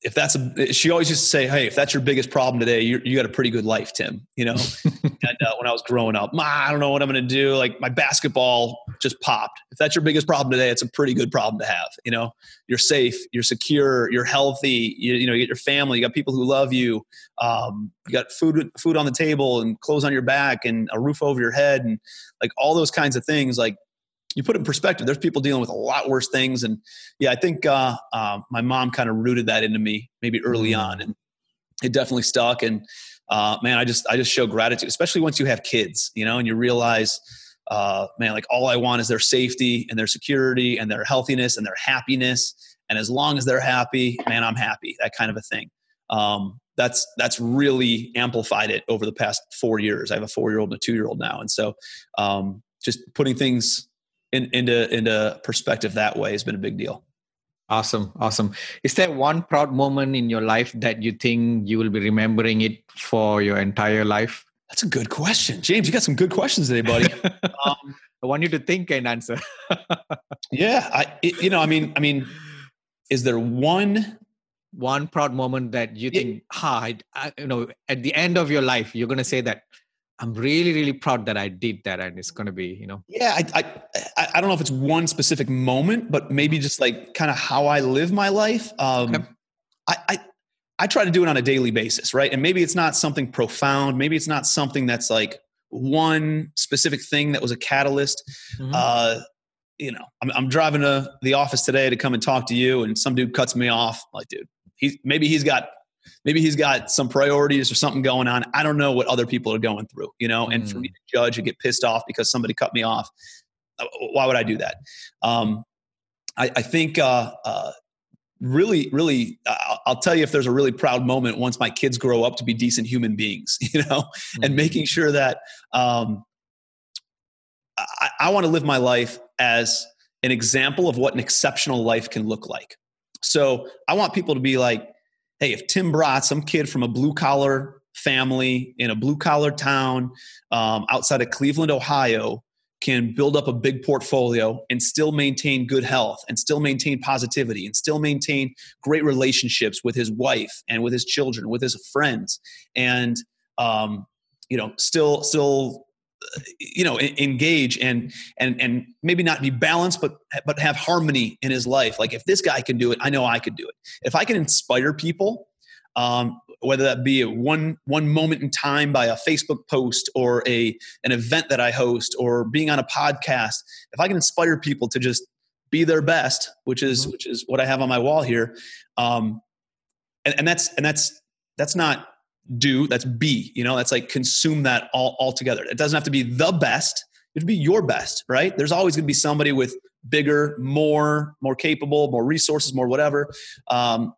C: if that's a, she always used to say, Hey, if that's your biggest problem today, you you got a pretty good life, Tim, you know? and uh, when I was growing up, Ma, I don't know what I'm going to do. Like my basketball just popped. If that's your biggest problem today, it's a pretty good problem to have. You know, you're safe, you're secure, you're healthy, you, you know, you get your family, you got people who love you. Um, you got food, food on the table and clothes on your back and a roof over your head and like all those kinds of things. Like you put it in perspective, there's people dealing with a lot worse things. And yeah, I think uh, uh, my mom kind of rooted that into me maybe early mm. on, and it definitely stuck. And uh, man, I just I just show gratitude, especially once you have kids, you know, and you realize, uh, man, like all I want is their safety and their security and their healthiness and their happiness. And as long as they're happy, man, I'm happy. That kind of a thing. Um, that's that's really amplified it over the past four years. I have a four year old and a two year old now, and so um, just putting things in, into into perspective that way has been a big deal.
B: Awesome, awesome. Is there one proud moment in your life that you think you will be remembering it for your entire life?
C: That's a good question, James. You got some good questions today, buddy.
B: um, I want you to think and answer.
C: yeah, I, it, you know, I mean, I mean, is there one
B: one proud moment that you think, yeah. ha, I, I, you know, at the end of your life, you're going to say that I'm really, really proud that I did that, and it's going to be, you know.
C: Yeah, I, I, I don't know if it's one specific moment, but maybe just like kind of how I live my life. Um, okay. I, I, I try to do it on a daily basis, right? And maybe it's not something profound. Maybe it's not something that's like one specific thing that was a catalyst. Mm-hmm. Uh, you know, I'm, I'm driving to the office today to come and talk to you, and some dude cuts me off. I'm like, dude, he maybe he's got maybe he's got some priorities or something going on. I don't know what other people are going through, you know, and mm. for me mm. to judge and get pissed off because somebody cut me off, why would I do that? Um, I, I, think, uh, uh, really, really, uh, I'll tell you if there's a really proud moment once my kids grow up to be decent human beings, you know, mm. and making sure that, um, I, I want to live my life as an example of what an exceptional life can look like. So I want people to be like, hey, if Tim Bratz, some kid from a blue collar family in a blue collar town um, outside of Cleveland, Ohio, can build up a big portfolio and still maintain good health and still maintain positivity and still maintain great relationships with his wife and with his children, with his friends, and um, you know, still still you know engage and and and maybe not be balanced but but have harmony in his life. Like if this guy can do it i know i could do it. If i can inspire people um, whether that be a one one moment in time by a facebook post or a an event that i host or being on a podcast if i can inspire people to just be their best which is mm-hmm. which is what i have on my wall here um, and, and that's and that's that's not do that's be you know that's like consume that all, all together it doesn't have to be the best it would be your best right there's always going to be somebody with bigger more more capable more resources more whatever um,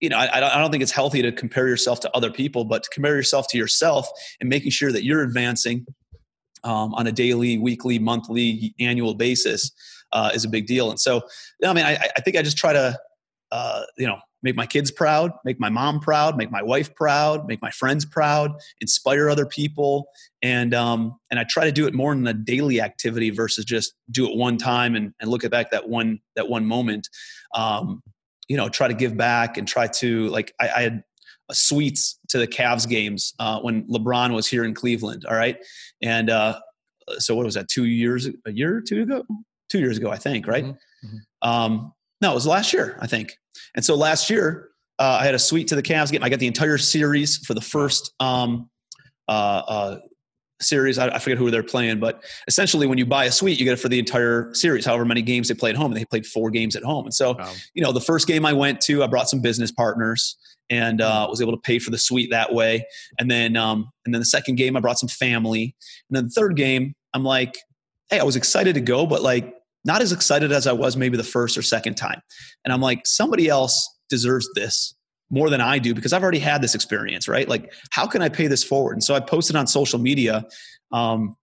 C: you know, I, I don't think it's healthy to compare yourself to other people, but to compare yourself to yourself and making sure that you're advancing um, on a daily, weekly, monthly, annual basis uh, is a big deal. And so, I mean, I, I think I just try to, uh, you know, make my kids proud, make my mom proud, make my wife proud, make my friends proud, inspire other people, and um, and I try to do it more in a daily activity versus just do it one time and, and look at back that one that one moment. Um, you know, try to give back and try to like I, I had suites to the Cavs games uh, when LeBron was here in Cleveland. All right, and uh, so what was that? Two years, a year or two ago, two years ago, I think. Right. Mm-hmm. mm-hmm. Um, no, it was last year, I think. And so last year, uh, I had a suite to the Cavs game. I got the entire series for the first um, uh, uh, series. I, I, forget who they're playing, but essentially, when you buy a suite, you get it for the entire series, however many games they play at home. And they played four games at home. And so, wow. you know, the first game I went to, I brought some business partners and uh, mm-hmm. was able to pay for the suite that way. And then, um, and then the second game, I brought some family. And then the third game, I'm like, hey, I was excited to go, but like not as excited as I was maybe the first or second time. And I'm like, somebody else deserves this more than I do because I've already had this experience, right? Like, how can I pay this forward? And so I posted on social media. Um,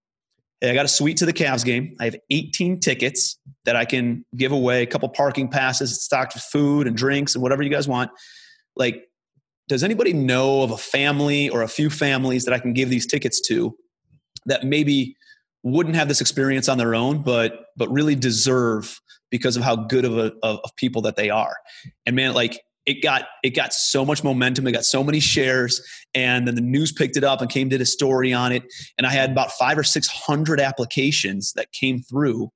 C: I got a suite to the Cavs game. I have 18 tickets that I can give away, a couple parking passes, stocked with food and drinks and whatever you guys want. Like, does anybody know of a family or a few families that I can give these tickets to that maybe wouldn't have this experience on their own, but but really deserve because of how good of a of, of people that they are? And man, like it got it got so much momentum it got so many shares and then the news picked it up and came did a story on it. And i had about five or six hundred applications that came through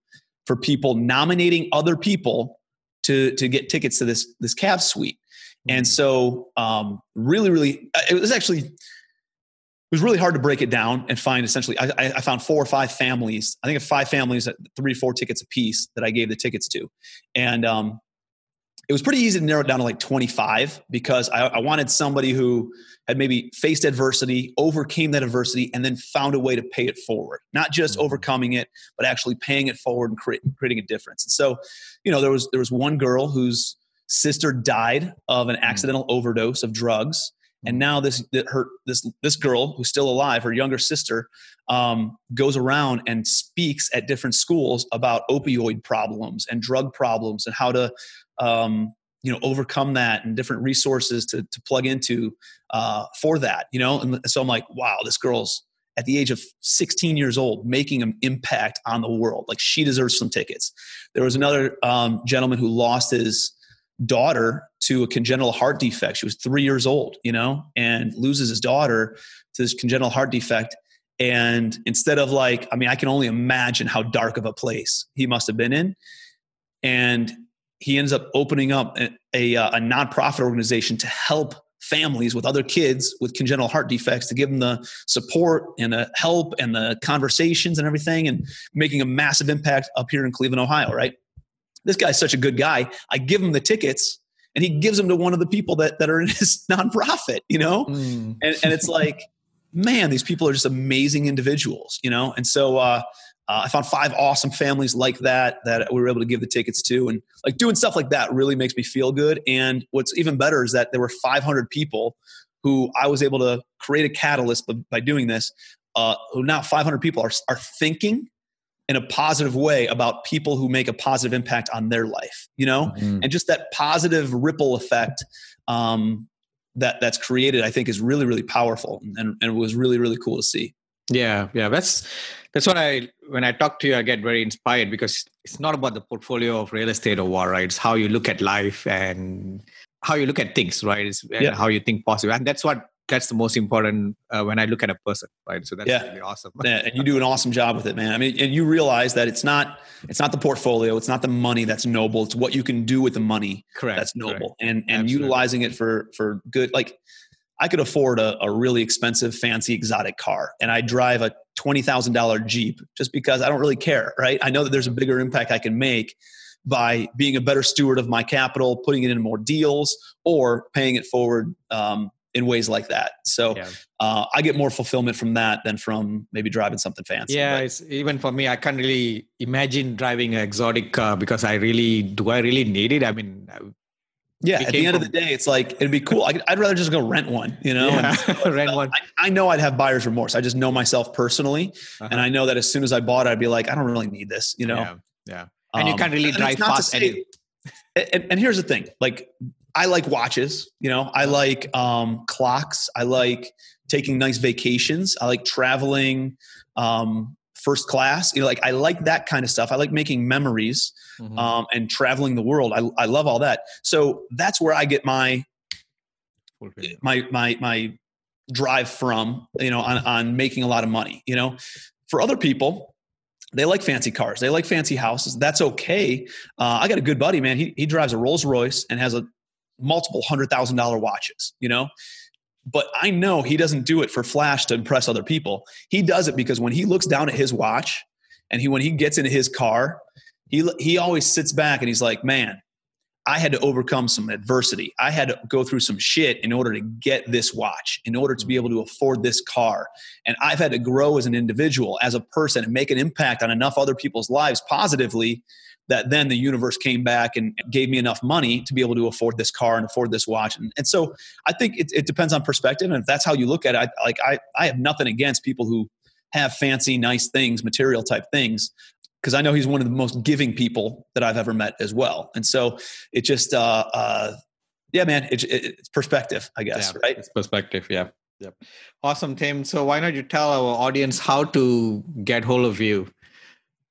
C: for people nominating other people to to get tickets to this this Cavs suite. And mm. so um, really really it was actually it was really hard to break it down and find essentially I, I found four or five families i think of five families at three four tickets a piece that i gave the tickets to. And um, it was pretty easy to narrow it down to like 25 because I, I, wanted somebody who had maybe faced adversity, overcame that adversity, and then found a way to pay it forward. Not just mm-hmm. overcoming it, but actually paying it forward and create, creating a difference. And so, you know, there was there was one girl whose sister died of an mm. accidental mm-hmm. overdose of drugs, and mm. now this her this this girl who's still alive, her younger sister, um, goes around and speaks at different schools about opioid problems and drug problems and how to um, you know overcome that and different resources to, to plug into uh, for that you know? And so i'm like wow this girl's at the age of 16 years old making an impact on the world. Like she deserves some tickets. There was another um, gentleman who lost his daughter to a congenital heart defect. She was three years old you know and loses his daughter to this congenital heart defect. And instead of like i mean i can only imagine how dark of a place he must have been in. And he ends up opening up a, a, uh, a nonprofit organization to help families with other kids with congenital heart defects to give them the support and the help and the conversations and everything and making a massive impact up here in Cleveland, Ohio, right? This guy's such a good guy. I give him the tickets and he gives them to one of the people that, that are in his nonprofit, you know? Mm. And, and it's like, man, these people are just amazing individuals, you know? And so, uh, uh, I found five awesome families like that that we were able to give the tickets to, and like doing stuff like that really makes me feel good. And what's even better is that there were 500 people who I was able to create a catalyst by, by doing this. Uh, who now 500 people are are thinking in a positive way about people who make a positive impact on their life. You know, mm-hmm. and just that positive ripple effect. Um, that that's created, I think, is really, really powerful, and, and it was really, really cool to see.
B: Yeah, yeah, that's that's what I when I talk to you, I get very inspired because it's not about the portfolio of real estate or what, right? It's how you look at life and how you look at things, right? It's yeah. how you think positive, and that's what that's the most important uh, when I look at a person, right? So that's yeah. really awesome.
C: yeah, and you do an awesome job with it, man. I mean, and you realize that it's not it's not the portfolio, it's not the money that's noble. It's what you can do with the money.
B: Correct.
C: That's noble,
B: correct.
C: and and Absolutely. utilizing it for for good. Like I could afford a, a really expensive, fancy, exotic car, and I drive a $20,000 Jeep just because I don't really care, right? I know that there's a bigger impact I can make by being a better steward of my capital, putting it in more deals, or paying it forward um, in ways like that. So yeah. uh, I get more fulfillment from that than from maybe driving something fancy.
B: Yeah, but. it's even for me. I can't really imagine driving an exotic car because I really do. I really need it. I mean,
C: Yeah, at the end from. of the day, it's like it'd be cool. I would rather just go rent one, you know. Yeah.
B: And, rent one.
C: I, I, know I'd have buyer's remorse. I just know myself personally, uh-huh. and I know that as soon as I bought it, I'd be like, I don't really need this, you know.
B: Yeah, yeah. And um, you can't really drive fast.
C: Say, and, and here's the thing: like, I like watches. You know, I like um, clocks. I like taking nice vacations. I like traveling. Um, first class. You know, like I like that kind of stuff. I like making memories mm-hmm. um, and traveling the world. I, I love all that. So that's where I get my my my my drive from. You know, on on making a lot of money. You know, for other people. They like fancy cars. They like fancy houses. That's okay. Uh, I got a good buddy, man. He he drives a Rolls Royce and has a multiple hundred thousand dollar watches. You know, but I know he doesn't do it for flash to impress other people. He does it because when he looks down at his watch and he when he gets into his car, he he always sits back and he's like, "Man, I had to overcome some adversity. I had to go through some shit in order to get this watch, in order to be able to afford this car. And I've had to grow as an individual, as a person, and make an impact on enough other people's lives positively that then the universe came back and gave me enough money to be able to afford this car and afford this watch. And, and so I think it, it, depends on perspective. And if that's how you look at it, I, like I, I have nothing against people who have fancy, nice things, material type things, because I know he's one of the most giving people that I've ever met as well. And so it just, uh, uh, yeah, man, it, it, it's perspective, I guess,
B: yeah,
C: right?
B: It's perspective. Yeah. Yep. Awesome, Tim. So why don't you tell our audience how to get hold of you?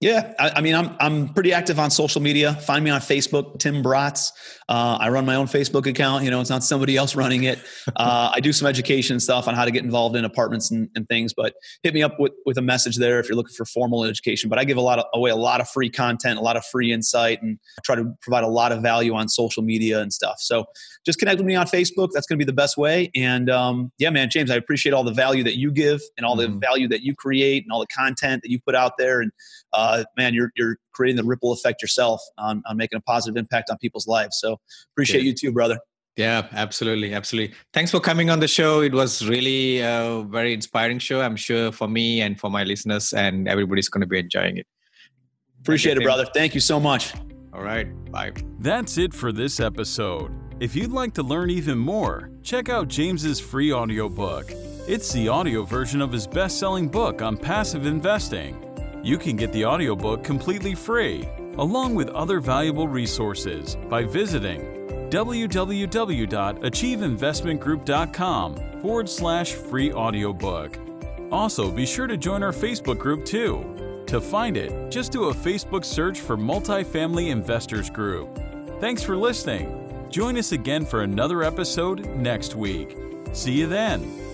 C: Yeah, I, I, mean, I'm I'm pretty active on social media. Find me on Facebook, Tim Bratz. Uh, I run my own Facebook account. You know, it's not somebody else running it. Uh, I do some education stuff on how to get involved in apartments and, and, things. But hit me up with with a message there if you're looking for formal education. But I give a lot of, away a lot of free content, a lot of free insight, and try to provide a lot of value on social media and stuff. So just connect with me on Facebook. That's going to be the best way. And um, yeah, man, James, I appreciate all the value that you give and all mm-hmm. the value that you create and all the content that you put out there. And uh, man, you're you're creating the ripple effect yourself on, on making a positive impact on people's lives. So appreciate yeah. you too, brother.
B: Yeah, absolutely, absolutely. Thanks for coming on the show. It was really a very inspiring show. I'm sure for me and for my listeners, and everybody's going to be enjoying it.
C: Appreciate it, brother. Thank you so much.
B: All right, bye.
A: That's it for this episode. If you'd like to learn even more, check out James's free audiobook. It's the audio version of his best-selling book on passive investing. You can get the audiobook completely free, along with other valuable resources, by visiting www.achieveinvestmentgroup.com forward slash free audiobook. Also, be sure to join our Facebook group too. To find it, just do a Facebook search for Multifamily Investors Group. Thanks for listening. Join us again for another episode next week. See you then.